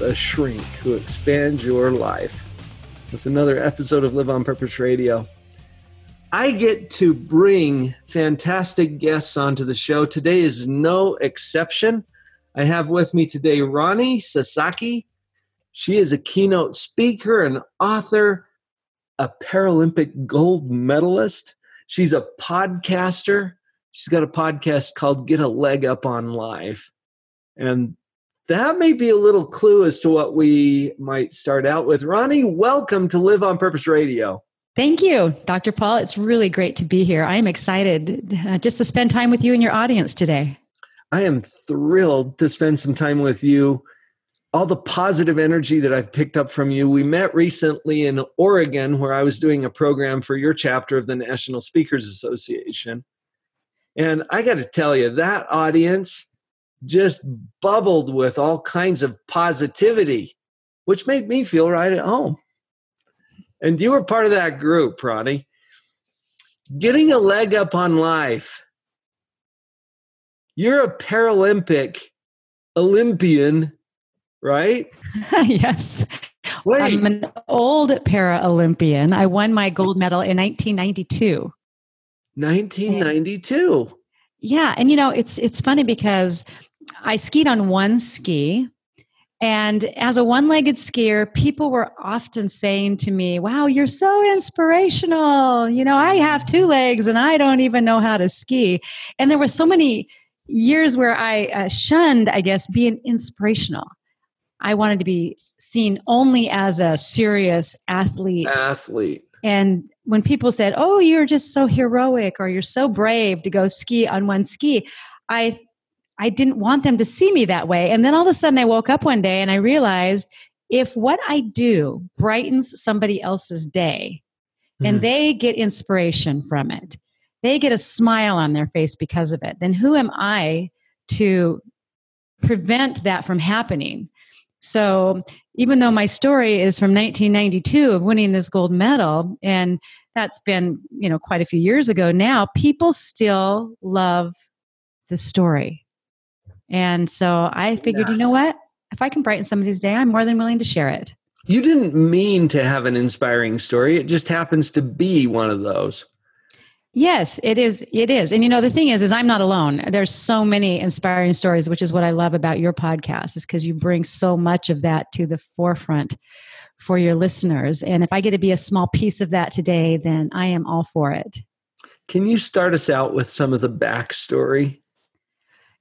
the shrink who expands your life, with another episode of Live on Purpose Radio. I get to bring fantastic guests onto the show. Today is no exception. I have with me today Roni Sasaki. She is a keynote speaker, an author, a Paralympic gold medalist. She's a podcaster. She's got a podcast called Get a Leg Up on Life. And that may be a little clue as to what we might start out with. Roni, welcome to Live on Purpose Radio. Thank you, Dr. Paul. It's really great to be here. I am excited uh, just to spend time with you and your audience today. I am thrilled to spend some time with you. All the positive energy that I've picked up from you. We met recently in Oregon where I was doing a program for your chapter of the National Speakers Association. And I got to tell you, that audience just bubbled with all kinds of positivity, which made me feel right at home. And you were part of that group, Roni. Getting a leg up on life. You're a Paralympic Olympian, right? yes. Wait. I'm an old Paralympian. I won my gold medal in 1992. 1992. And, yeah, and you know, it's it's funny because I skied on one ski and as a one legged skier, people were often saying to me, Wow, you're so inspirational. You know, I have two legs and I don't even know how to ski. And there were so many years where I uh, shunned, I guess, being inspirational. I wanted to be seen only as a serious athlete. Athlete. And when people said, Oh, you're just so heroic or you're so brave to go ski on one ski, I I didn't want them to see me that way. And then all of a sudden I woke up one day and I realized if what I do brightens somebody else's day mm. and they get inspiration from it, they get a smile on their face because of it, then who am I to prevent that from happening? So even though my story is from 1992 of winning this gold medal, and that's been you know quite a few years ago now, people still love the story. And so I figured, yes. you know what? If I can brighten somebody's day, I'm more than willing to share it. You didn't mean to have an inspiring story. It just happens to be one of those. Yes, it is. It is. And you know, the thing is, is I'm not alone. There's so many inspiring stories, which is what I love about your podcast, is because you bring so much of that to the forefront for your listeners. And if I get to be a small piece of that today, then I am all for it. Can you start us out with some of the backstory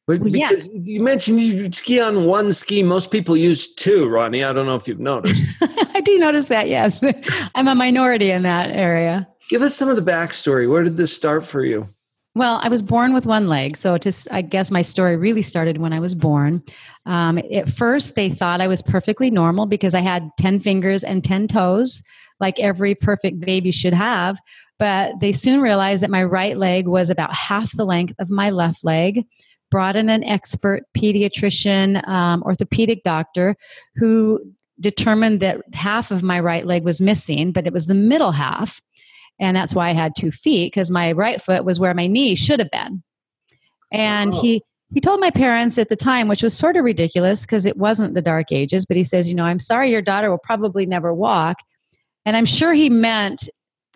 but well, because yeah. you mentioned you ski on one ski, most people use two, Roni. I don't know if you've noticed. I do notice that, yes. I'm a minority in that area. Give us some of the backstory. Where did this start for you? Well, I was born with one leg. So just, I guess my story really started when I was born. Um, at first, they thought I was perfectly normal because I had 10 fingers and 10 toes, like every perfect baby should have. But they soon realized that my right leg was about half the length of my left leg brought in an expert pediatrician, um, orthopedic doctor who determined that half of my right leg was missing, but it was the middle half. And that's why I had two feet because my right foot was where my knee should have been. And oh. he he told my parents at the time, which was sort of ridiculous because it wasn't the dark ages, but he says, you know, I'm sorry your daughter will probably never walk. And I'm sure he meant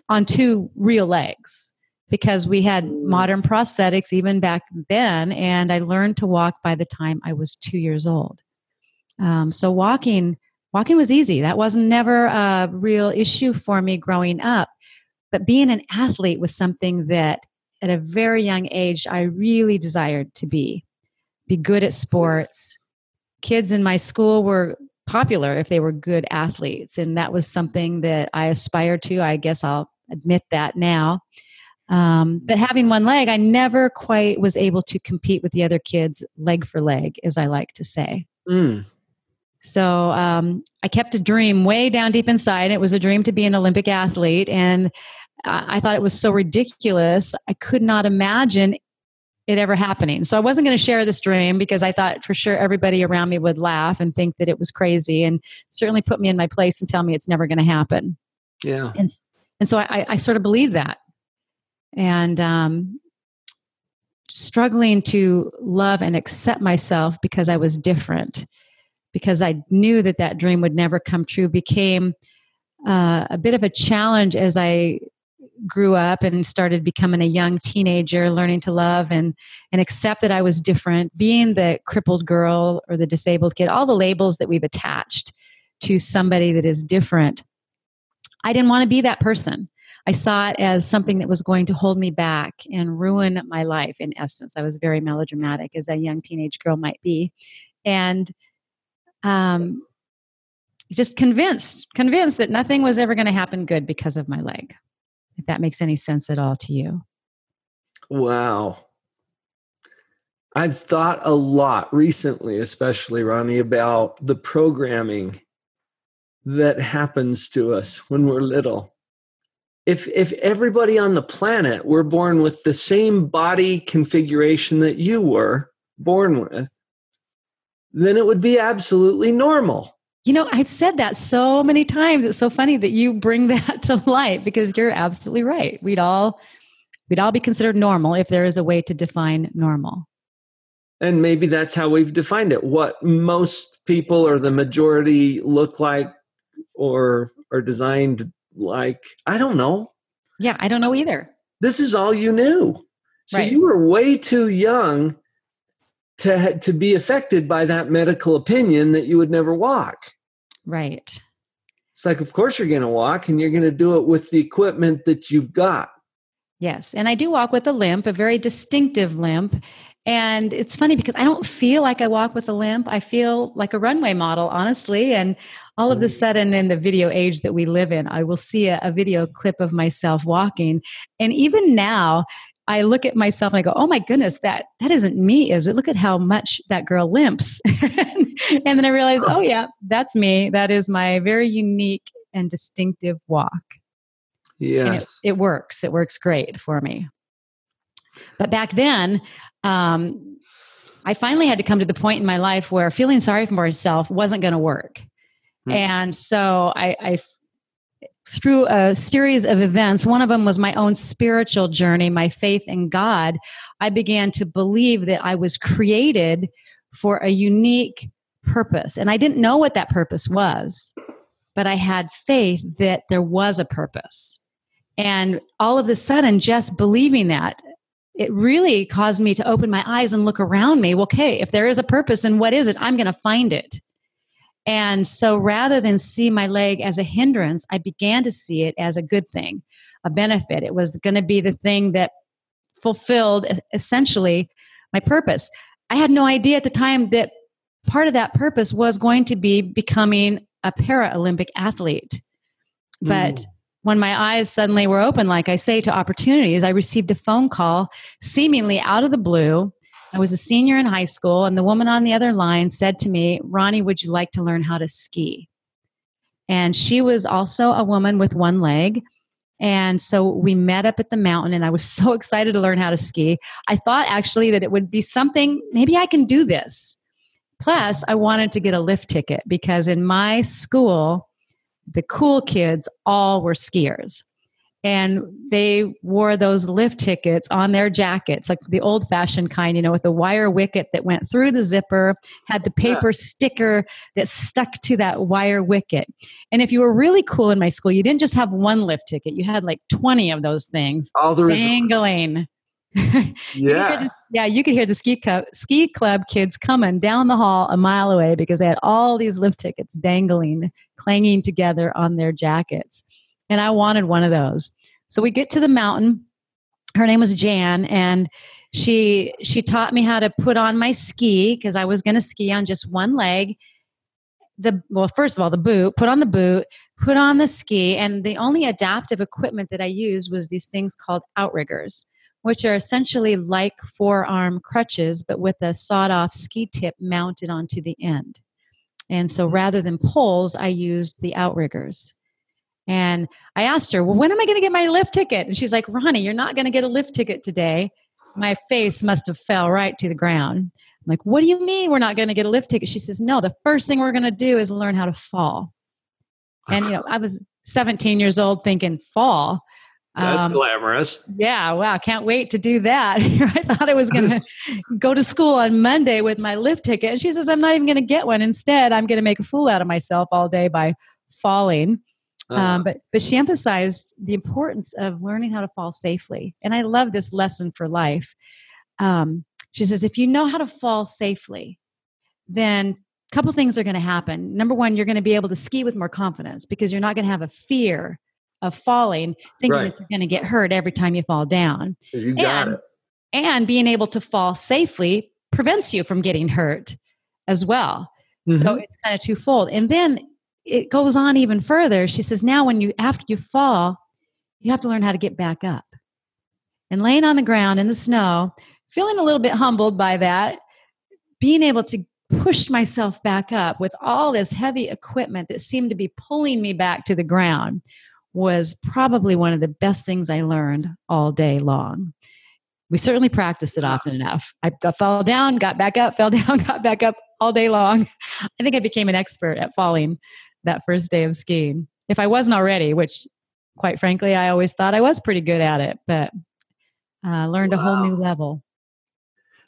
on two real legs because we had modern prosthetics even back then, and I learned to walk by the time I was two years old. Um, so walking, walking was easy. That was never a real issue for me growing up. But being an athlete was something that, at a very young age, I really desired to be. Be good at sports. Kids in my school were popular if they were good athletes, and that was something that I aspired to. I guess I'll admit that now. Um, but having one leg, I never quite was able to compete with the other kids leg for leg, as I like to say. Mm. So um, I kept a dream way down deep inside. It was a dream to be an Olympic athlete. And I thought it was so ridiculous. I could not imagine it ever happening. So I wasn't going to share this dream because I thought for sure everybody around me would laugh and think that it was crazy and certainly put me in my place and tell me it's never going to happen. Yeah. And, and so I, I sort of believed that. And um, struggling to love and accept myself because I was different, because I knew that that dream would never come true, became uh, a bit of a challenge as I grew up and started becoming a young teenager learning to love and and accept that I was different being the crippled girl or the disabled kid all the labels that we've attached to somebody that is different. I didn't want to be that person I saw it as something that was going to hold me back and ruin my life in essence I was very melodramatic as a young teenage girl might be and um just convinced convinced that nothing was ever going to happen good because of my leg if that makes any sense at all to you. Wow. I've thought a lot recently, especially Roni, about the programming that happens to us when we're little. If if everybody on the planet were born with the same body configuration that you were born with, then it would be absolutely normal. You know, I've said that so many times. It's so funny that you bring that to light because you're absolutely right. We'd all we'd all be considered normal if there is a way to define normal. And maybe that's how we've defined it. What most people or the majority look like or are designed like. I don't know. Yeah, I don't know either. This is all you knew. So Right. you were way too young to to be affected by that medical opinion that you would never walk. Right. It's like, of course, you're going to walk and you're going to do it with the equipment that you've got. Yes. And I do walk with a limp, a very distinctive limp. And it's funny because I don't feel like I walk with a limp. I feel like a runway model, honestly. And all of a sudden, in the video age that we live in, I will see a, a video clip of myself walking. And even now, I look at myself and I go, "Oh my goodness, that that isn't me, is it? Look at how much that girl limps." and then I realize, "Oh yeah, that's me. That is my very unique and distinctive walk." And it, Yes. it works. It works great for me. But back then, um, I finally had to come to the point in my life where feeling sorry for myself wasn't going to work. Hmm. And so I, I, through a series of events, one of them was my own spiritual journey, my faith in God, I began to believe that I was created for a unique purpose. And I didn't know what that purpose was, but I had faith that there was a purpose. And all of a sudden, just believing that, it really caused me to open my eyes and look around me. Well, okay, if there is a purpose, then what is it? I'm going to find it. And so rather than see my leg as a hindrance, I began to see it as a good thing, a benefit. It was going to be the thing that fulfilled essentially my purpose. I had no idea at the time that part of that purpose was going to be becoming a para Olympic athlete. But Mm. When my eyes suddenly were open, like I say, to opportunities, I received a phone call seemingly out of the blue. I was a senior in high school, and the woman on the other line said to me, Roni, would you like to learn how to ski? And she was also a woman with one leg. And so we met up at the mountain, and I was so excited to learn how to ski. I thought actually that it would be something, maybe I can do this. Plus, I wanted to get a lift ticket because in my school, the cool kids all were skiers. And they wore those lift tickets on their jackets, like the old fashioned kind, you know, with the wire wicket that went through the zipper, had the paper sticker that stuck to that wire wicket. And if you were really cool in my school, you didn't just have one lift ticket, you had like 20 of those things All the results. Dangling. You the- yeah, you could hear the ski club, ski club kids coming down the hall a mile away because they had all these lift tickets dangling, clanging together on their jackets. And I wanted one of those. So we get to the mountain. Her name was Jan, and she she taught me how to put on my ski because I was going to ski on just one leg. The well, first of all, the boot. Put on the boot. Put on the ski, and the only adaptive equipment that I used was these things called outriggers which are essentially like forearm crutches, but with a sawed off ski tip mounted onto the end. And so rather than poles, I used the outriggers. And I asked her, Well, when am I going to get my lift ticket? And she's like, Roni, you're not going to get a lift ticket today. My face must have fell right to the ground. I'm like, What do you mean we're not going to get a lift ticket? She says, No, the first thing we're going to do is learn how to fall. And, you know, I was 17 years old thinking, Fall. That's um, glamorous. Yeah, wow, can't wait to do that. I thought I was going to go to school on Monday with my lift ticket. And she says, I'm not even going to get one. Instead, I'm going to make a fool out of myself all day by falling. Uh-huh. Um, but but she emphasized the importance of learning how to fall safely, and I love this lesson for life. Um, she says, if you know how to fall safely, then a couple things are going to happen. Number one, you're going to be able to ski with more confidence because you're not going to have a fear of falling, thinking right. that you're going to get hurt every time you fall down. You got and, it. And being able to fall safely prevents you from getting hurt as well. Mm-hmm. So it's kind of twofold. And then it goes on even further. She says, now when you after you fall, you have to learn how to get back up. And laying on the ground in the snow, feeling a little bit humbled by that, being able to push myself back up with all this heavy equipment that seemed to be pulling me back to the ground was probably one of the best things I learned all day long. We certainly practiced it often enough. I got, fell down, got back up, fell down, got back up all day long. I think I became an expert at falling that first day of skiing. If I wasn't already, which quite frankly, I always thought I was pretty good at it, but uh, learned wow. a whole new level.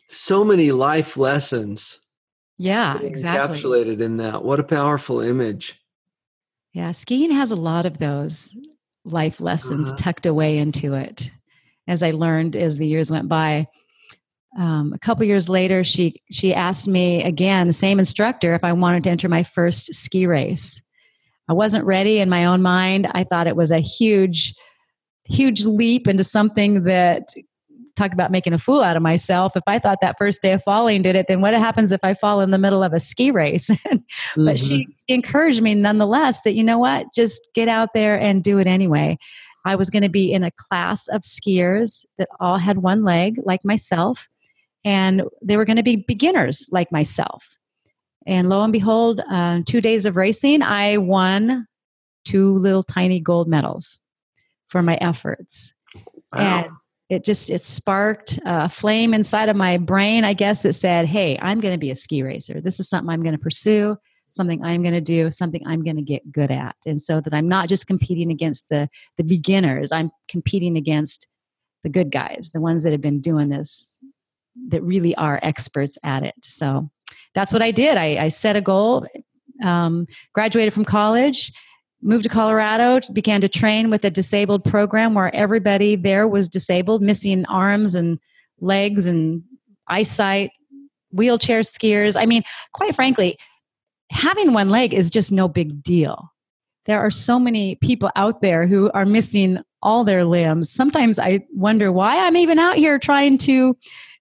So many life lessons. Yeah, exactly. Encapsulated in that. What a powerful image. Yeah, skiing has a lot of those life lessons uh-huh. tucked away into it. As I learned as the years went by, um, a couple years later, she she asked me again, the same instructor, if I wanted to enter my first ski race. I wasn't ready in my own mind. I thought it was a huge, huge leap into something that talk about making a fool out of myself. If I thought that first day of falling did it, then what happens if I fall in the middle of a ski race? mm-hmm. But she mm-hmm. encouraged me nonetheless that, you know what, just get out there and do it anyway. I was going to be in a class of skiers that all had one leg, like myself, and they were going to be beginners like myself. And lo and behold, uh, two days of racing, I won two little tiny gold medals for my efforts. Wow. And it just it sparked a flame inside of my brain i guess that said hey i'm going to be a ski racer. This is something i'm going to pursue something i'm going to do something i'm going to get good at. And so that i'm not just competing against the the beginners i'm competing against the good guys the ones that have been doing this that really are experts at it. So that's what i did. I, I set a goal um, graduated from college moved to Colorado, began to train with a disabled program where everybody there was disabled, missing arms and legs and eyesight, wheelchair skiers. I mean, quite frankly, having one leg is just no big deal. There are so many people out there who are missing all their limbs. Sometimes I wonder why I'm even out here trying to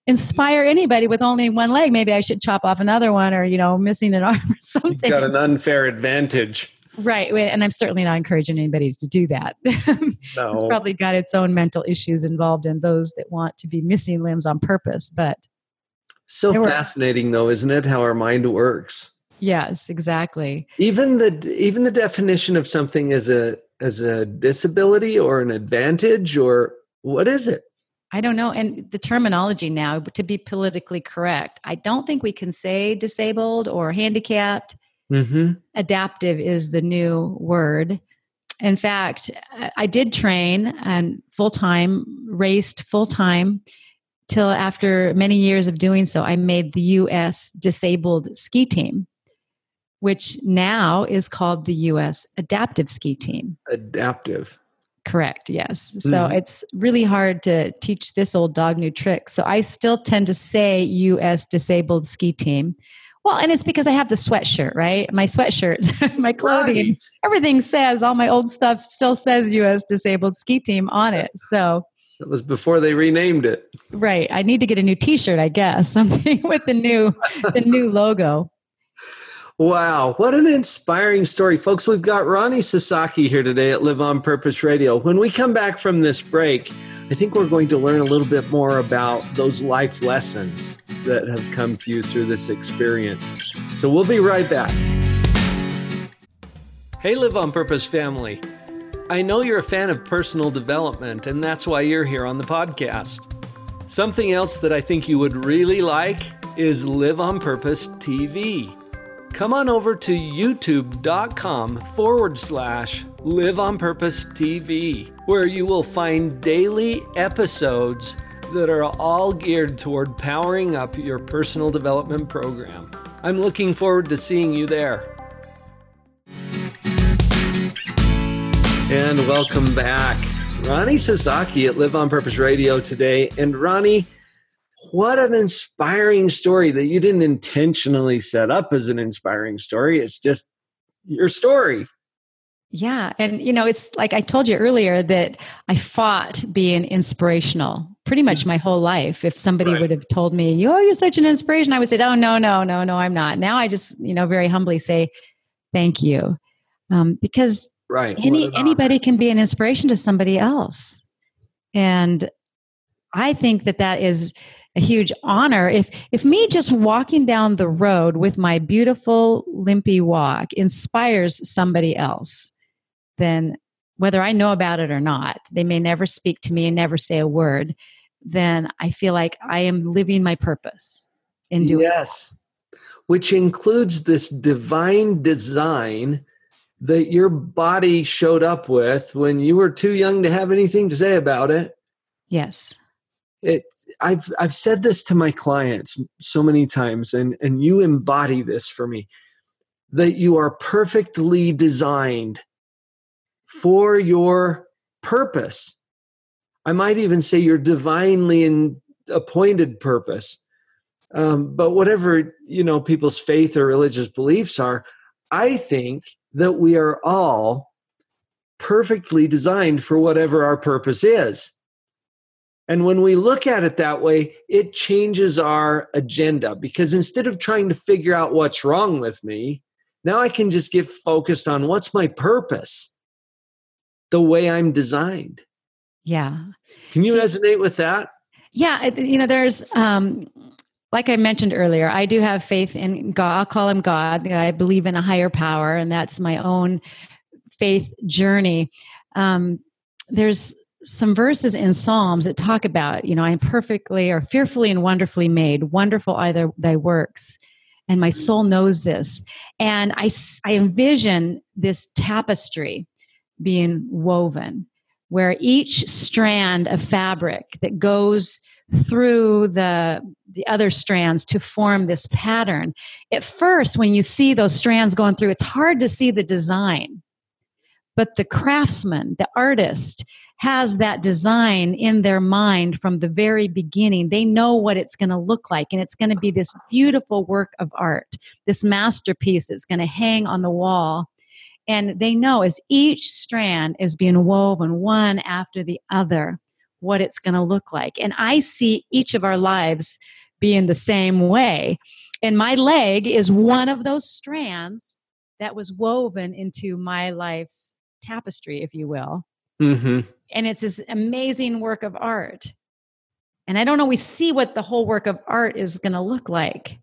inspire anybody with only one leg. Maybe I should chop off another one or, you know, missing an arm or something. You've got an unfair advantage. Right. And I'm certainly not encouraging anybody to do that. No. it's probably got its own mental issues involved in those that want to be missing limbs on purpose. But so fascinating though, isn't it, how our mind works? Yes, exactly. Even the even the definition of something as a as a disability or an advantage or what is it? I don't know. And the terminology now, to be politically correct, I don't think we can say disabled or handicapped Mm-hmm. Adaptive is the new word. In fact, I did train and full time, raced full time till after many years of doing so, I made the U.S. disabled ski team, which now is called the U.S. adaptive ski team. Adaptive. Correct, yes. So mm. it's really hard to teach this old dog new tricks. So I still tend to say U.S. disabled ski team well, and it's because I have the sweatshirt, right? My sweatshirt, my clothing, right. everything says all my old stuff still says US Disabled Ski Team on it. So it was before they renamed it. Right. I need to get a new t-shirt, I guess. Something with the new the new logo. Wow, what an inspiring story. Folks, we've got Roni Sasaki here today at Live on Purpose Radio. When we come back from this break, I think we're going to learn a little bit more about those life lessons that have come to you through this experience. So we'll be right back. Hey, Live on Purpose family. I know you're a fan of personal development, and that's why you're here on the podcast. Something else that I think you would really like is Live on Purpose TV. Come on over to youtube.com forward slash Live on Purpose TV, where you will find daily episodes that are all geared toward powering up your personal development program. I'm looking forward to seeing you there. And welcome back. Roni Sasaki at Live on Purpose Radio today. And Roni, what an inspiring story that you didn't intentionally set up as an inspiring story. It's just your story. Yeah. And, you know, it's like I told you earlier that I fought being inspirational pretty much mm-hmm. my whole life. If somebody right. would have told me, oh, you're such an inspiration, I would say, oh, no, no, no, no, I'm not. Now I just, you know, very humbly say, thank you. Um, because right. any, anybody can be an inspiration to somebody else. And I think that that is a huge honor if if me just walking down the road with my beautiful limpy walk inspires somebody else then whether I know about it or not, they may never speak to me and never say a word, then I feel like I am living my purpose in doing Yes. Which includes this divine design that your body showed up with when you were too young to have anything to say about it. Yes. It I've I've said this to my clients so many times and and you embody this for me that you are perfectly designed for your purpose. I might even say your divinely in, appointed purpose. Um, but whatever you know people's faith or religious beliefs are, I think that we are all perfectly designed for whatever our purpose is. And when we look at it that way, it changes our agenda because instead of trying to figure out what's wrong with me, now I can just get focused on what's my purpose the way I'm designed. Yeah. Can you See, resonate with that? Yeah. You know, there's, um, like I mentioned earlier, I do have faith in God. I'll call him God. I believe in a higher power, and that's my own faith journey. Um, there's some verses in Psalms that talk about, you know, I'm perfectly or fearfully and wonderfully made. Wonderful either thy works. And my soul knows this. And I, I envision this tapestry being woven, where each strand of fabric that goes through the the other strands to form this pattern. At first, when you see those strands going through, it's hard to see the design. But the craftsman, the artist, has that design in their mind from the very beginning. They know what it's going to look like, and it's going to be this beautiful work of art, this masterpiece that's going to hang on the wall and they know as each strand is being woven one after the other, what it's going to look like. And I see each of our lives being the same way. And my leg is one of those strands that was woven into my life's tapestry, if you will. Mm-hmm. And it's this amazing work of art. And I don't always see what the whole work of art is going to look like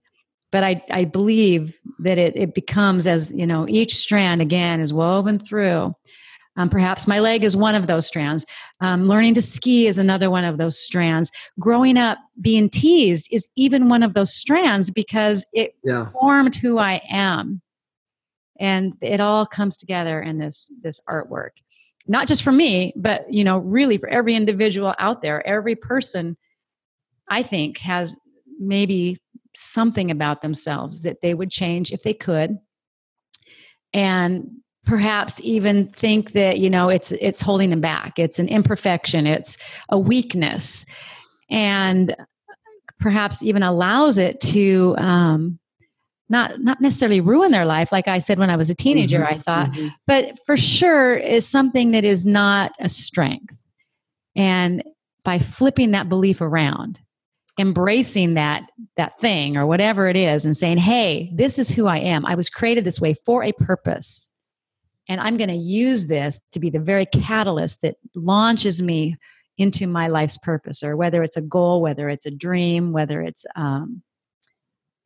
but I, I believe that it, it becomes as you know each strand again is woven through um, perhaps my leg is one of those strands um, learning to ski is another one of those strands growing up being teased is even one of those strands because it yeah. formed who i am and it all comes together in this this artwork not just for me but you know really for every individual out there every person i think has maybe something about themselves that they would change if they could. And perhaps even think that you know it's it's holding them back. It's an imperfection. It's a weakness. And perhaps even allows it to um, not not necessarily ruin their life like i said when i was a teenager mm-hmm, i thought mm-hmm. but for sure is something that is not a strength. And by flipping that belief around embracing that that thing or whatever it is and saying hey this is who i am. I was created this way for a purpose. And i'm going to use this to be the very catalyst that launches me into my life's purpose or whether it's a goal whether it's a dream whether it's um,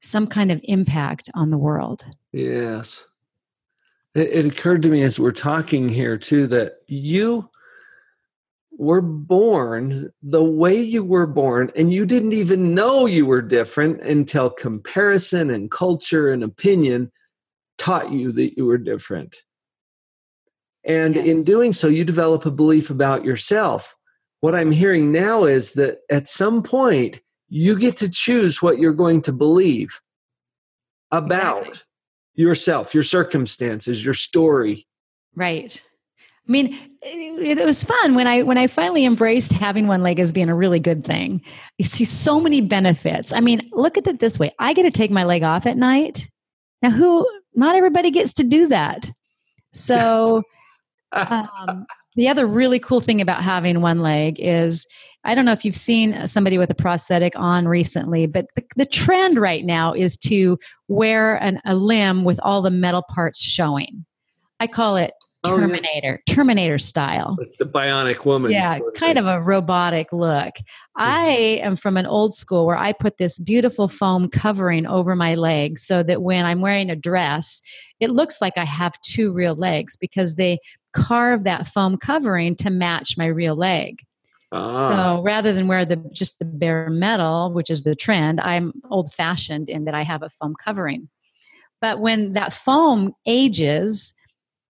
some kind of impact on the world yes It, it occurred to me as we're talking here too that you were born the way you were born, and you didn't even know you were different until comparison and culture and opinion taught you that you were different. And yes. in doing so, you develop a belief about yourself. What I'm hearing now is that at some point, you get to choose what you're going to believe about exactly. yourself, your circumstances, your story. Right. I mean, it, it, was fun when I when I finally embraced having one leg as being a really good thing. You see so many benefits. I mean, look at it this way: I get to take my leg off at night. Now, who? Not everybody gets to do that. So, um, the other really cool thing about having one leg is I don't know if you've seen uh, somebody with a prosthetic on recently, but the, the trend right now is to wear an, a limb with all the metal parts showing. I call it Terminator, oh, yeah. Terminator style. Like the bionic woman. Yeah, sort of kind thing. of a robotic look. I am from an old school where I put this beautiful foam covering over my legs so that when I'm wearing a dress, it looks like I have two real legs because they carve that foam covering to match my real leg. Ah. So rather than wear the just the bare metal, which is the trend, I'm old fashioned in that I have a foam covering. But when that foam ages,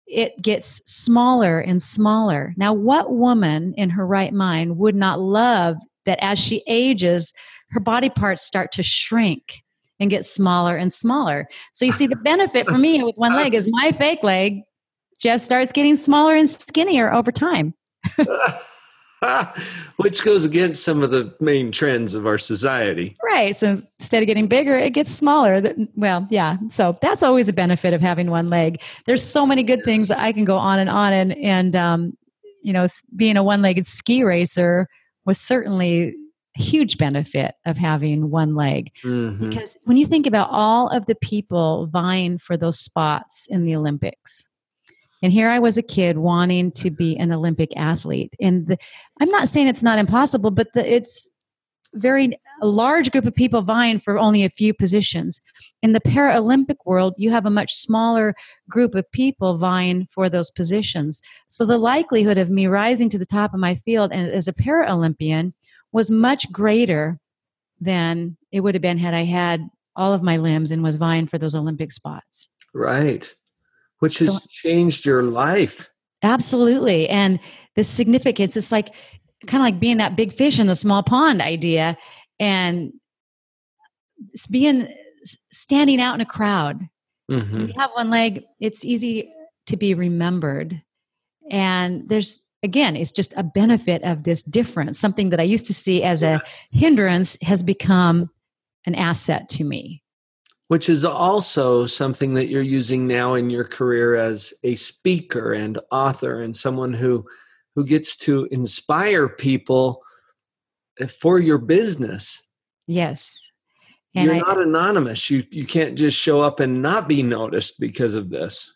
it gets smaller and smaller. Now, what woman in her right mind would not love that as she ages, her body parts start to shrink and get smaller and smaller? So, you see, the benefit for me with one leg is my fake leg just starts getting smaller and skinnier over time. Which goes against some of the main trends of our society. Right. So instead of getting bigger, it gets smaller. Well, yeah. So that's always a benefit of having one leg. There's so many good things that I can go on and on. And, and um, you know, being a one legged ski racer was certainly a huge benefit of having one leg. Mm-hmm. Because when you think about all of the people vying for those spots in the Olympics, and here I was a kid wanting to be an Olympic athlete. And the, I'm not saying it's not impossible, but the, it's very a large group of people vying for only a few positions. In the Paralympic world, you have a much smaller group of people vying for those positions. So the likelihood of me rising to the top of my field and as a Paralympian was much greater than it would have been had I had all of my limbs and was vying for those Olympic spots. Right which has so, changed your life. Absolutely. And the significance, it's like kind of like being that big fish in the small pond idea and being standing out in a crowd. Mm-hmm. You have one leg, it's easy to be remembered. And there's again, it's just a benefit of this difference. Something that I used to see as a hindrance has become an asset to me which is also something that you're using now in your career as a speaker and author and someone who who gets to inspire people eh, for your business. Yes. And you're I, not anonymous. You you can't just show up and not be noticed because of this.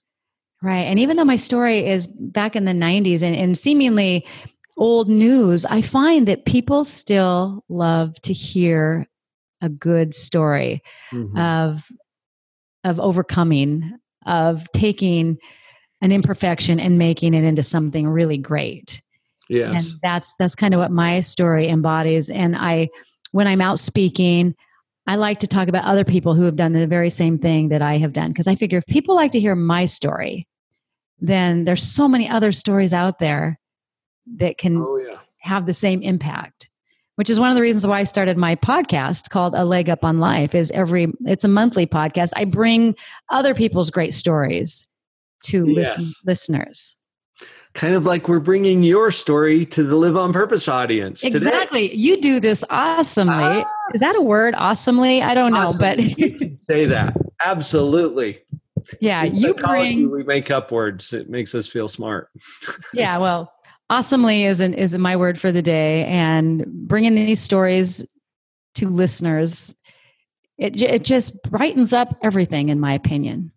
Right. And even though my story is back in the 90s and, and seemingly old news i find that people still love to hear a good story mm-hmm. of of overcoming of taking an imperfection and making it into something really great. Yes. and that's that's kind of what my story embodies. And i when i'm out speaking i like to talk about other people who have done the very same thing that i have done. Because i figure if people like to hear my story then there's so many other stories out there that can oh, yeah. have the same impact which is one of the reasons why I started my podcast called A Leg Up on Life is every it's a monthly podcast. I bring other people's great stories to yes. listen, listeners. Kind of like we're bringing your story to the Live on Purpose audience. Exactly. Today. You do this awesomely. Ah. Is that a word? Awesomely? I don't know, awesome. but you can say that. Absolutely. Yeah, you bring. We make up words. It makes us feel smart. yeah, well, awesomely is an, is my word for the day and bringing these stories to listeners it, it just brightens up everything in my opinion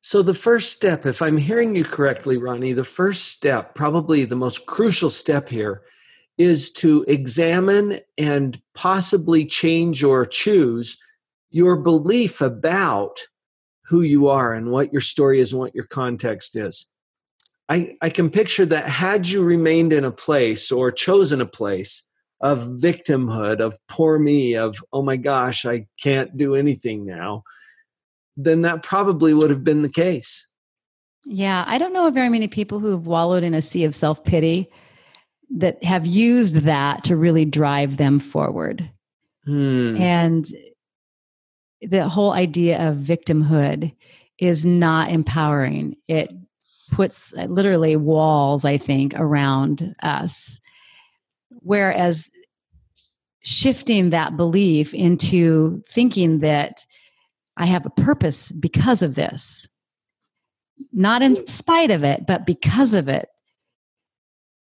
so the first step if i'm hearing you correctly roni the first step probably the most crucial step here is to examine and possibly change or choose your belief about who you are and what your story is and what your context is. I, I can picture that had you remained in a place or chosen a place of victimhood, of poor me, of, oh my gosh, I can't do anything now, then that probably would have been the case. Yeah, I don't know of very many people who have wallowed in a sea of self pity that have used that to really drive them forward. Hmm. And the whole idea of victimhood is not empowering. It puts uh, literally walls, I think, around us. Whereas shifting that belief into thinking that I have a purpose because of this, not in spite of it, but because of it,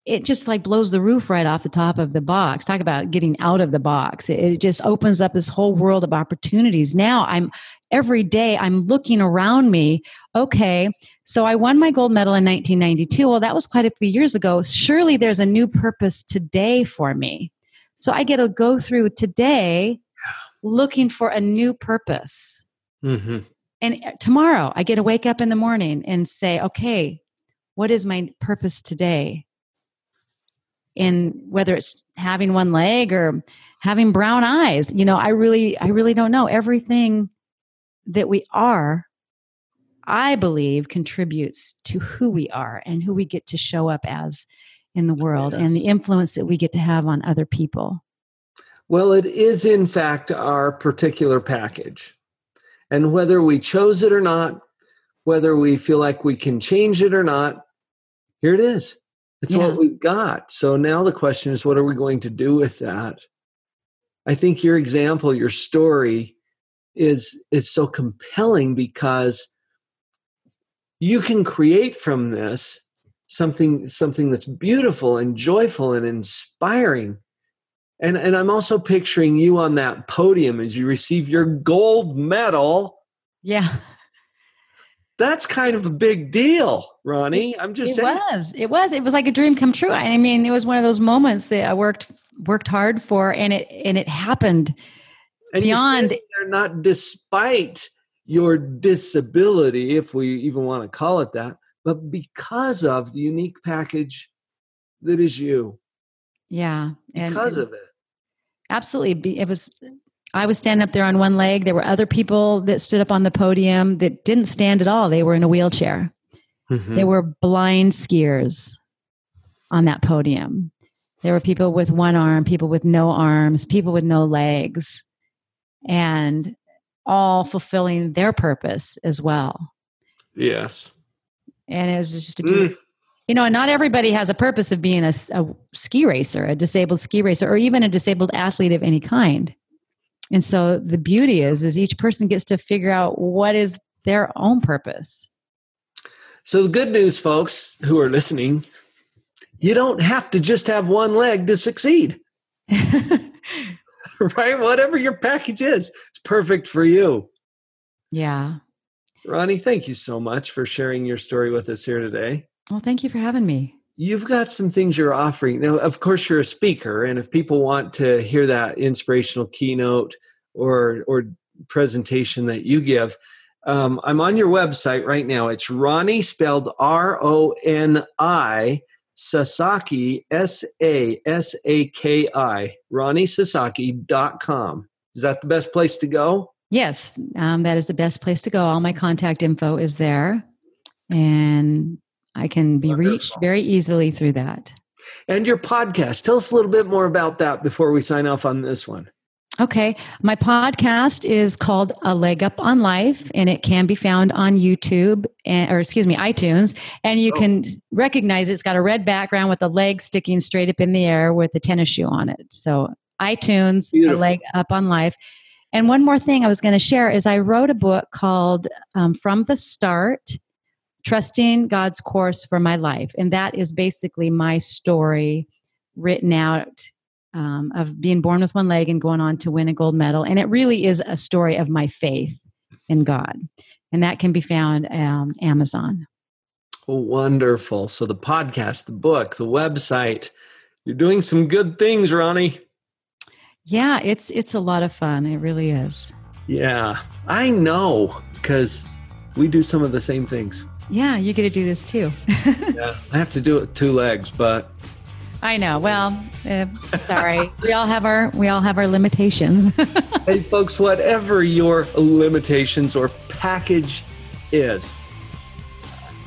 it just like blows the roof right off the top of the box. Talk about getting out of the box. It, just opens up this whole world of opportunities. Now I'm every day I'm looking around me. Okay, so I won my gold medal in 1992. Well, that was quite a few years ago. Surely there's a new purpose today for me. So I get to go through today looking for a new purpose. Mm-hmm. And uh, tomorrow I get to wake up in the morning and say, okay, what is my purpose today? In whether it's having one leg or having brown eyes. You know i really i really don't know. Everything that we are i believe contributes to who we are and who we get to show up as in the world yes. and the influence that we get to have on other people. Well it is in fact our particular package. And whether we chose it or not whether we feel like we can change it or not here it is it's yeah. what we've got. So now the question is, what are we going to do with that? I think your example, your story is is so compelling because you can create from this something something that's beautiful and joyful and inspiring. And and I'm also picturing you on that podium as you receive your gold medal. Yeah that's kind of a big deal, Roni. I'm just saying it saying. was. It was. It was like a dream come true. I mean, it was one of those moments that I worked worked hard for, and it and it happened and beyond. They're not despite your disability, if we even want to call it that, but because of the unique package that is you. Yeah, and, because and of it. Absolutely, it was I was standing up there on one leg. There were other people that stood up on the podium that didn't stand at all. They were in a wheelchair. Mm-hmm. There were blind skiers on that podium. There were people with one arm, people with no arms, people with no legs, and all fulfilling their purpose as well. Yes. And it was just a beautiful. Mm. You know, and not everybody has a purpose of being a, a ski racer, a disabled ski racer, or even a disabled athlete of any kind. And so the beauty is is each person gets to figure out what is their own purpose. So the good news folks who are listening, you don't have to just have one leg to succeed. right? Whatever your package is, it's perfect for you. Yeah. Roni, thank you so much for sharing your story with us here today. Well, thank you for having me you've got some things you're offering. Now of course you're a speaker and if people want to hear that inspirational keynote or or presentation that you give um, i'm on your website right now. It's roni spelled r-o-n-i sasaki s-a-s-a-k-i ronisasaki.com is that the best place to go? Yes um, that is the best place to go. All my contact info is there. And I can be Wonderful. reached very easily through that. And your podcast. Tell us a little bit more about that before we sign off on this one. Okay. My podcast is called A Leg Up on Life, and it can be found on YouTube, and, or excuse me, iTunes. And you oh. can recognize it's got a red background with a leg sticking straight up in the air with a tennis shoe on it. So, iTunes, Beautiful. A Leg Up on Life. And one more thing I was going to share is I wrote a book called um, From the Start trusting God's course for my life. And that is basically my story written out um, of being born with one leg and going on to win a gold medal. And it really is a story of my faith in God. And that can be found on Amazon. wonderful. So the podcast, the book, the website, you're doing some good things, Roni. Yeah, it's it's a lot of fun. It really is. Yeah, I know because we do some of the same things. Yeah, you get to do this too. yeah, I have to do it with two legs, but I know. Well, uh, sorry. we all have our we all have our limitations. hey, folks, whatever your limitations or package is,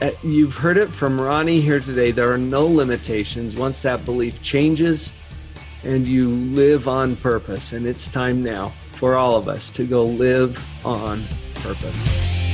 uh, you've heard it from Roni here today. There are no limitations once that belief changes and you live on purpose. And it's time now for all of us to go live on purpose.